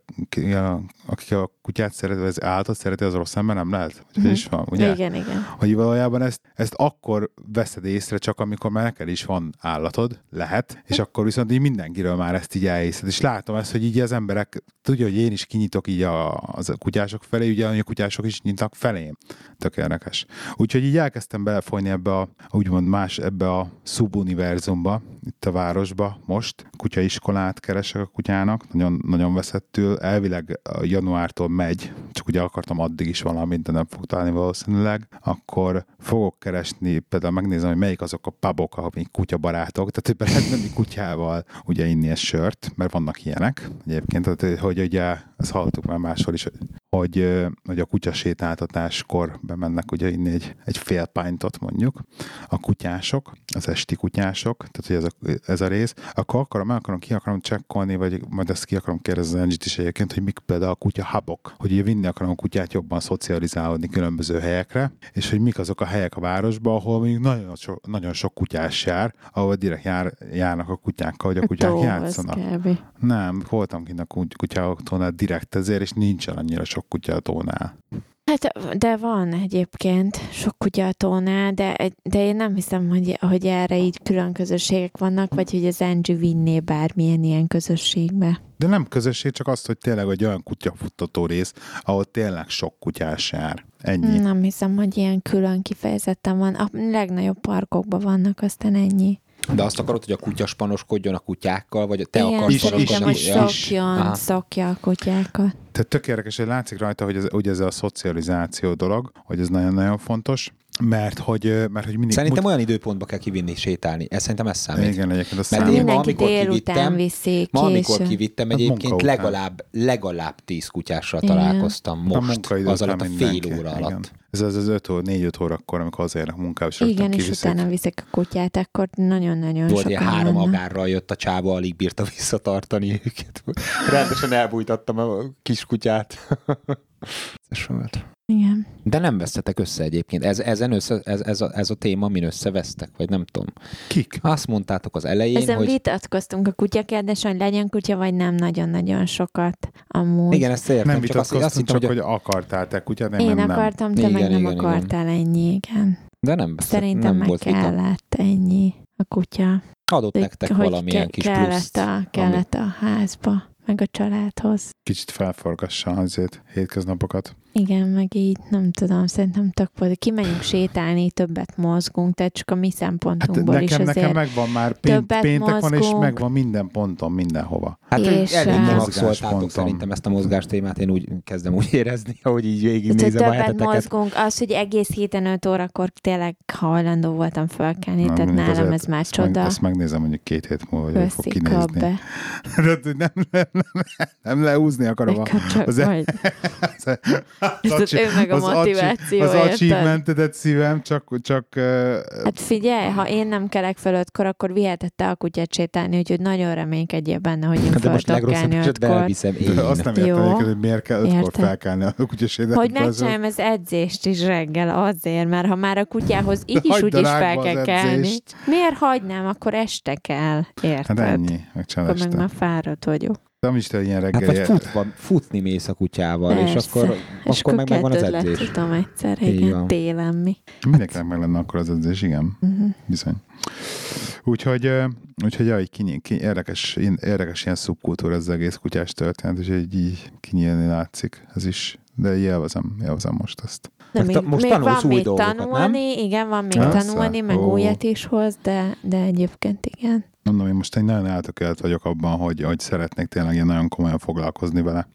a, aki a kutyát szereti, az állatot szereti, az rossz ember nem lehet? Hogy mm-hmm. is van, ugye? Igen, igen. Hogy valójában ezt, ezt akkor veszed észre, csak amikor már neked is van állatod, lehet, és akkor viszont így mindenkiről már ezt így elhiszed. És látom ezt, hogy így az emberek, tudja, hogy én is kinyitok így a, az a kutyások felé, ugye a kutyások is nyitnak felém. Tök érdekes. Úgyhogy így elkezdtem belefolyni ebbe a, úgymond más, ebbe a szubuniverzumba, itt a városba most. Kutyaiskolát keresek a kutyának, nagyon, nagyon veszettül. Elvileg januártól megy, csak ugye akartam addig is valamit, de nem fog találni valószínűleg, akkor fogok keresni, például megnézem, hogy melyik azok a pubok, amik kutyabarátok, tehát hogy be lehet menni kutyával ugye inni egy sört, mert vannak ilyenek egyébként, tehát hogy ugye, ezt hallottuk már máshol is, hogy, hogy a kutya sétáltatáskor bemennek ugye inni egy, egy fél pintot mondjuk. A kutyások, az esti kutyások, tehát hogy ez a, ez a rész, akkor akarom, meg akarom, ki akarom csekkolni, vagy majd ezt ki akarom kérdezni az is egyébként, hogy mik például a kutya hubok, hogy ugye vinni akarom a kutyát jobban szocializálódni különböző helyekre, és hogy mik azok a helyek a városban, ahol mondjuk nagyon sok, nagyon sok kutyás jár, ahol direkt jár, járnak a kutyákkal, hogy a kutyák Tó, játszanak. Nem, voltam kint a kutyáktól direkt ezért, és nincsen annyira sok kutya a tónál. Hát, de van egyébként sok kutya a tónál, de, de én nem hiszem, hogy, hogy erre így külön közösségek vannak, vagy hogy az Angie vinné bármilyen ilyen közösségbe. De nem közösség, csak azt, hogy tényleg egy olyan kutyafuttató rész, ahol tényleg sok kutyás jár. Ennyi. Nem hiszem, hogy ilyen külön kifejezetten van. A legnagyobb parkokban vannak, aztán ennyi. De azt akarod, hogy a kutya spanoskodjon a kutyákkal, vagy te Igen, akarsz is, is, hogy szokjon, szokja a kutyákat. Tehát tök érdekes, hogy látszik rajta, hogy ez, ugye ez a szocializáció dolog, hogy ez nagyon-nagyon fontos. Mert hogy, mert hogy mindig... Szerintem mut... olyan időpontba kell kivinni, sétálni. Ez szerintem ez számít. Igen, egyébként a Mert én ma, amikor kivittem, viszik, ma, amikor kivittem, hát egyébként legalább, legalább tíz kutyással Igen. találkoztam most, az alatt a fél óra alatt. Igen. Ez az az 5 óra, 4 óra akkor, amikor azért munkába, és Igen, és utána viszik a kutyát, akkor nagyon-nagyon Volt ilyen három agárral jött a csába, alig bírta visszatartani őket. Rendesen elbújtattam a kis kutyát. Ez volt. Igen. De nem vesztetek össze egyébként. Ez, ezen össze, ez, ez, a, ez a téma, min összevesztek, vagy nem tudom. Kik? Azt mondtátok az elején, Ezen hogy... vitatkoztunk a kutyakérdes, hogy legyen kutya, vagy nem nagyon-nagyon sokat amúgy. Igen, ezt értem. Nem vitatkoztunk, azt, azt hittem, csak hogy, hogy akartál te kutyát, én, én nem, akartam, te igen, meg nem igen, akartál igen. ennyi, igen. De nem veszett, Szerintem nem meg volt kellett vita. ennyi a kutya. Adott hogy, nektek hogy valamilyen ke- kis kellett pluszt. A, kellett ami... a házba meg a családhoz. Kicsit felforgassa azért hétköznapokat. Igen, meg így nem tudom, szerintem tök volt. Kimegyünk sétálni, többet mozgunk, tehát csak a mi Hát szempontunkból is nekem, azért. nekem megvan már pént, többet péntek van, és mozgunk. megvan minden ponton, mindenhova. Hát És, elég eh, mozgáspontom. szerintem ezt a mozgástémát, én úgy kezdem úgy érezni, ahogy így végignézem a többet heteteket. mozgunk, az, hogy egész héten 5 órakor tényleg hajlandó voltam fölkelni, Na, tehát nálam azért ez már ezt meg- csoda. Ezt megnézem, mondjuk két hét múlva, hogy hogy fog kinézni. be. Hogy nem, nem, nem, nem leúzni akarom a, az, majd. az, az ő meg a az motiváció, Az achievementedet szívem, csak, csak uh, Hát figyelj, ha én nem kelek föl ötkor, akkor viheted te a kutyát sétálni, úgyhogy nagyon reménykedjél benne, hogy én Hát De most tudok legrosszabb ötkor. elviszem de azt nem értem, Jó. hogy miért kell ötkor Értem. felkelni a kutyasédet. Hogy megcsináljam az edzést is reggel azért, mert ha már a kutyához így is hagyd úgy is fel kell az kelni. edzést. Miért hagynám? Akkor este kell. Érted? Hát ennyi, megcsinálod Akkor meg már fáradt vagyok. Nem is te ilyen Hát reggeli. vagy futva, futni mész a kutyával, és Persze. akkor, És akkor meg megvan az edzés. letudom egyszer, Így igen, télen mi. Mindenkinek meg lenne akkor az edzés, igen. Uh-huh. Bizony. Úgyhogy, úgyhogy jaj, kinyi, ki, érdekes, ilyen- érdekes ilyen szubkultúra ez az egész kutyás történet, és így, így kinyílni látszik. Ez is, de élvezem, élvezem most ezt. De még, most még van új dolgokat, tanulni, igen, van még Persze. tanulni, meg Ó. újat is hoz, de, de egyébként igen. Mondom, én most egy nagyon eltökélt vagyok abban, hogy, hogy szeretnék tényleg ilyen nagyon komolyan foglalkozni vele.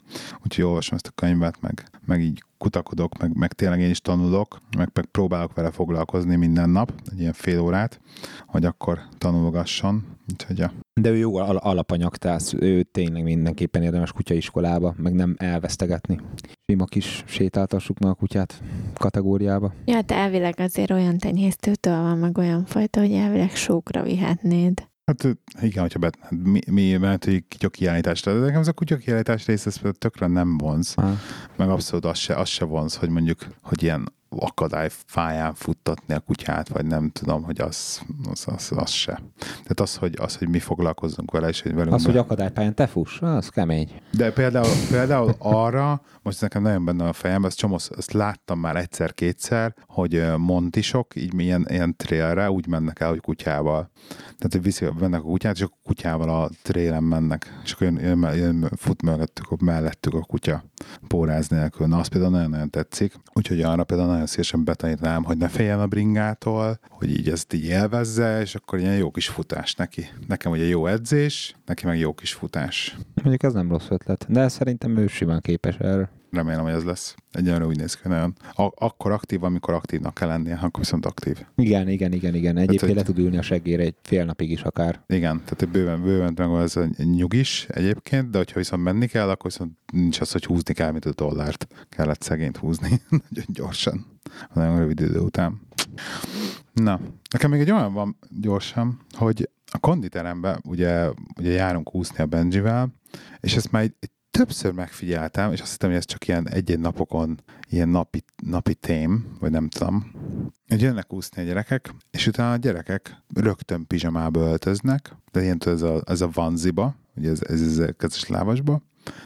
Úgyhogy olvasom ezt a könyvet, meg, meg így kutakodok, meg, meg tényleg én is tanulok, meg, meg próbálok vele foglalkozni minden nap, egy ilyen fél órát, hogy akkor tanulgasson. Úgyhogy ja. De ő jó al- alapanyag, tehát ő tényleg mindenképpen érdemes kutyaiskolába, meg nem elvesztegetni. Sima kis sétáltassuk meg a kutyát kategóriába. Ja, hát elvileg azért olyan tenyésztőtől van, meg olyan fajta, hogy elvileg sókra vihetnéd. Hát igen, hogyha bet, hát mi, mi mert hogy kutya kiállításra, de nekem ez a kutya kiállítás rész, ez tökre nem vonz, Ah. meg abszolút az se, az se vonz, hogy mondjuk, hogy ilyen akadályfáján futtatni a kutyát, vagy nem tudom, hogy az, az, az, az se. Tehát az, hogy, az, hogy mi foglalkozzunk vele, és hogy velünk Az, be- hogy akadálypályán te fuss, az kemény. De például, például arra, most nekem nagyon benne a fejemben, ezt csomó, ezt láttam már egyszer-kétszer, hogy montisok így ilyen, ilyen trailre úgy mennek el, hogy kutyával. Tehát, hogy viszik, mennek a kutyát, és a kutyával a trailen mennek. És akkor jön, jön, jön, fut mellettük, a- mellettük a kutya póráz nélkül. Na, az például nagyon-nagyon tetszik. Úgyhogy arra például nagyon szívesen betanítanám, hogy ne féljen a bringától, hogy így ezt így élvezze, és akkor ilyen jó kis futás neki. Nekem ugye jó edzés, neki meg jó kis futás. Mondjuk ez nem rossz ötlet, de szerintem ő simán képes erre. Remélem, hogy ez lesz. Egyenlőre úgy néz ki, nagyon. A- akkor aktív, amikor aktívnak kell lennie, akkor viszont aktív. Igen, igen, igen, igen. Egyébként hogy- le tud ülni a seggére egy fél napig is akár. Igen, tehát hogy bőven, bőven meg ez a nyugis egyébként, de hogyha viszont menni kell, akkor viszont nincs az, hogy húzni kell, mint a dollárt. Kellett szegényt húzni nagyon gyorsan. Nagyon rövid idő után. Na, nekem még egy olyan van gyorsan, hogy a konditeremben ugye, ugye járunk úszni a Benjivel, és ezt már egy, egy többször megfigyeltem, és azt hittem, hogy ez csak ilyen egy-egy napokon ilyen napi, napi tém, vagy nem tudom. Hogy jönnek úszni a gyerekek, és utána a gyerekek rögtön pizsamába öltöznek, de ilyen ez a, ez a vanziba, ugye ez, ez, ez a kezes lávasba,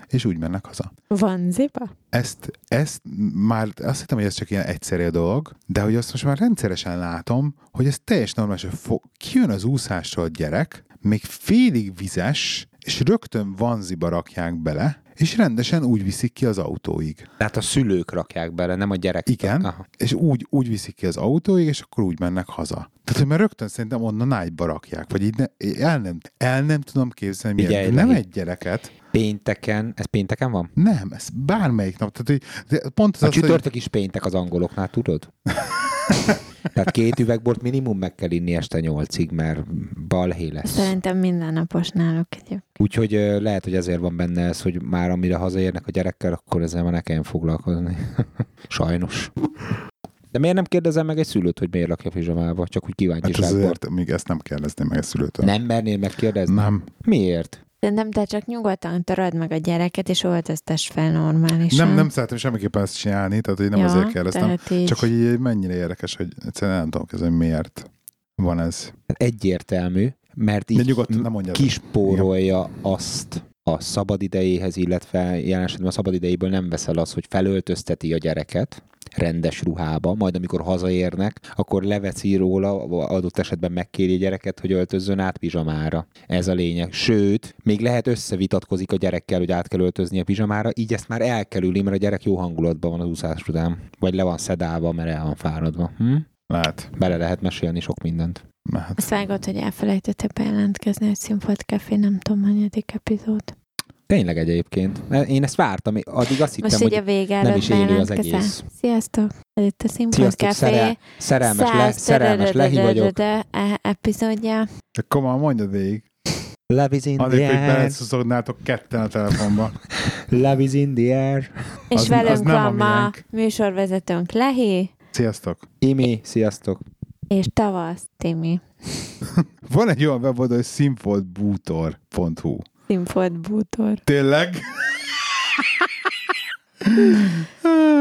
és úgy mennek haza. Van zipa? Ezt, ezt már azt hittem, hogy ez csak ilyen egyszerű dolog, de hogy azt most már rendszeresen látom, hogy ez teljes normális, hogy fo- kijön az úszásról a gyerek, még félig vizes, és rögtön vanziba rakják bele, és rendesen úgy viszik ki az autóig. Tehát a szülők rakják bele, nem a gyerek. Igen, Aha. és úgy, úgy viszik ki az autóig, és akkor úgy mennek haza. Tehát, hogy már rögtön szerintem onnan ágyba rakják, vagy így ne, el, nem, el nem tudom képzelni, miért. Figyelj, nem Legi. egy gyereket, Pénteken, ez pénteken van? nem, ez bármelyik nap. Tehát, hogy, pont az, A az hogy, csütörtök is péntek az angoloknál, tudod? Tehát két üvegbort minimum meg kell inni este nyolcig, mert balhé lesz. Szerintem mindennapos náluk egyébként. Úgyhogy lehet, hogy ezért van benne ez, hogy már amire hazaérnek a gyerekkel, akkor ezzel már ne kelljen foglalkozni. Sajnos. De miért nem kérdezem meg egy szülőt, hogy miért lakja pizsamába? Csak úgy hát kíváncsiságból. azért, még ezt nem kérdezném meg a szülőtől. Nem mernél megkérdezni? Nem. Miért? Szerintem te csak nyugodtan töröd meg a gyereket, és öltöztess fel normálisan. Nem, nem szeretem semmiképpen ezt csinálni, tehát hogy nem ja, azért kérdeztem. így. Csak hogy így mennyire érdekes, hogy egyszerűen nem tudom kezdeni, miért van ez. Egyértelmű, mert De így nem kispórolja azt a szabadidejéhez, illetve jelen esetben a szabadidejéből nem veszel az, hogy felöltözteti a gyereket, rendes ruhába, majd amikor hazaérnek, akkor leveci róla, adott esetben megkéri a gyereket, hogy öltözzön át pizsamára. Ez a lényeg. Sőt, még lehet összevitatkozik a gyerekkel, hogy át kell öltözni a pizsamára, így ezt már el kell ülni, mert a gyerek jó hangulatban van az úszás után. Vagy le van szedálva, mert el van fáradva. Hm? Lehet. Bele lehet mesélni sok mindent. Lehet. Azt vágott, hogy elfelejtette bejelentkezni, hogy Színfolt Café nem tudom, hanyadik epizód. Tényleg egyébként. Én ezt vártam, addig azt hittem, Most így hogy a vége nem is élő az egész. Sziasztok! Ez itt a Színfolt Sziasztok, Café. szerel, szerelmes, le, szerelmes lehi vagyok. epizódja. Akkor már mondjad végig. Love is in Addig, the hogy air. beleszuszognáltok ketten a telefonba. Love is in the air. És Az- velünk az van ma műsorvezetőnk Lehi, Sziasztok! Imi, sziasztok. És Tavasz Timi. Van egy olyan weboldal, hogy színfoltbútor.hu. Színfolt Bútor. Tényleg?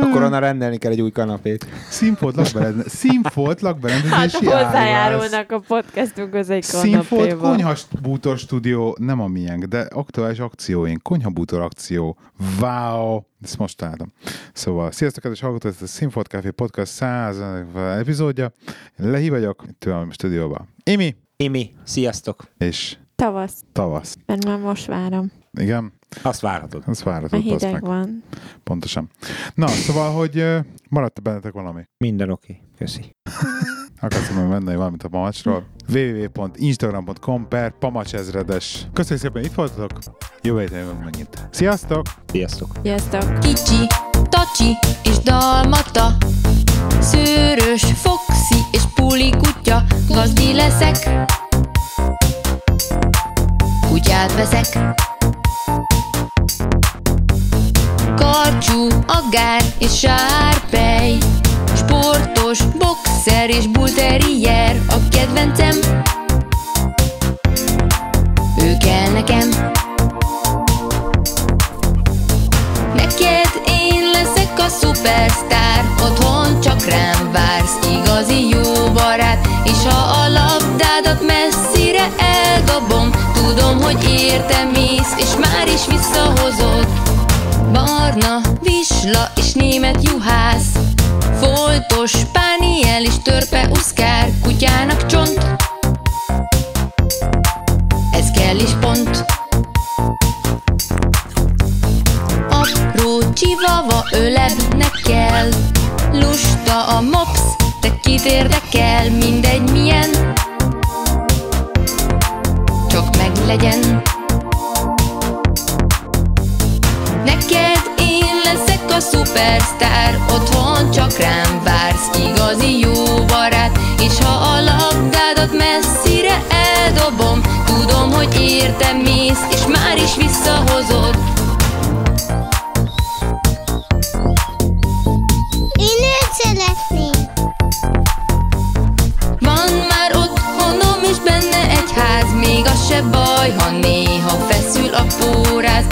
Akkor onnan rendelni kell egy új kanapét. Színfolt lakberendezés. Színfolt Hát lakberendezési áruház. hozzájárulnak a podcastunkhoz egy Színfolt kanapéba. konyhabútor stúdió, nem a miénk, de aktuális akcióink, konyhabútor akció. Wow! Ezt most találtam. Szóval, sziasztok, kedves hallgatók, ez a Színfolt Café Podcast 100 epizódja. Lehi vagyok, itt a stúdióban. Imi Imi, sziasztok. és Tavasz, tavasz. mert már most várom. Igen, Azt várhatod. ez A várható, hideg meg. van. Pontosan. Na, szóval, hogy maradt bennetek valami? Minden oké. Okay. Köszi. Akarsz mondani venni valamit a pamacsról? www.instagram.com per pamacsezredes. Köszönjük szépen, itt voltatok. Jövő héten jövünk megint. Sziasztok! Sziasztok. Sziasztok! Kicsi, tacsi és dalmata Szőrös, foxi és puli kutya Gazdi leszek Kutyát veszek Karcsú, agár és sárpej. Sportos, boxer és bulterier A kedvencem. Ő kell nekem. Neked én leszek a szupersztár Otthon csak rám vársz Igazi jó barát. És ha a labdádat messzire eldobom Tudom, hogy értem mész És már is visszahozod Barna, visla és német juhász. Foltos, pániel és törpe uszkár Kutyának csont. Ez kell is pont. Apró csivava ölebnek kell. Lusta a mops, te kit érdekel Mindegy milyen. Csak meglegyen Neked én leszek a szupersztár Otthon csak rám vársz Igazi jó barát. És ha a labdádat messzire eldobom Tudom, hogy értem mész És már is visszahozod. Én őt szeretném. Van már otthonom és benne egy ház Még az se baj, ha néha feszül a póráz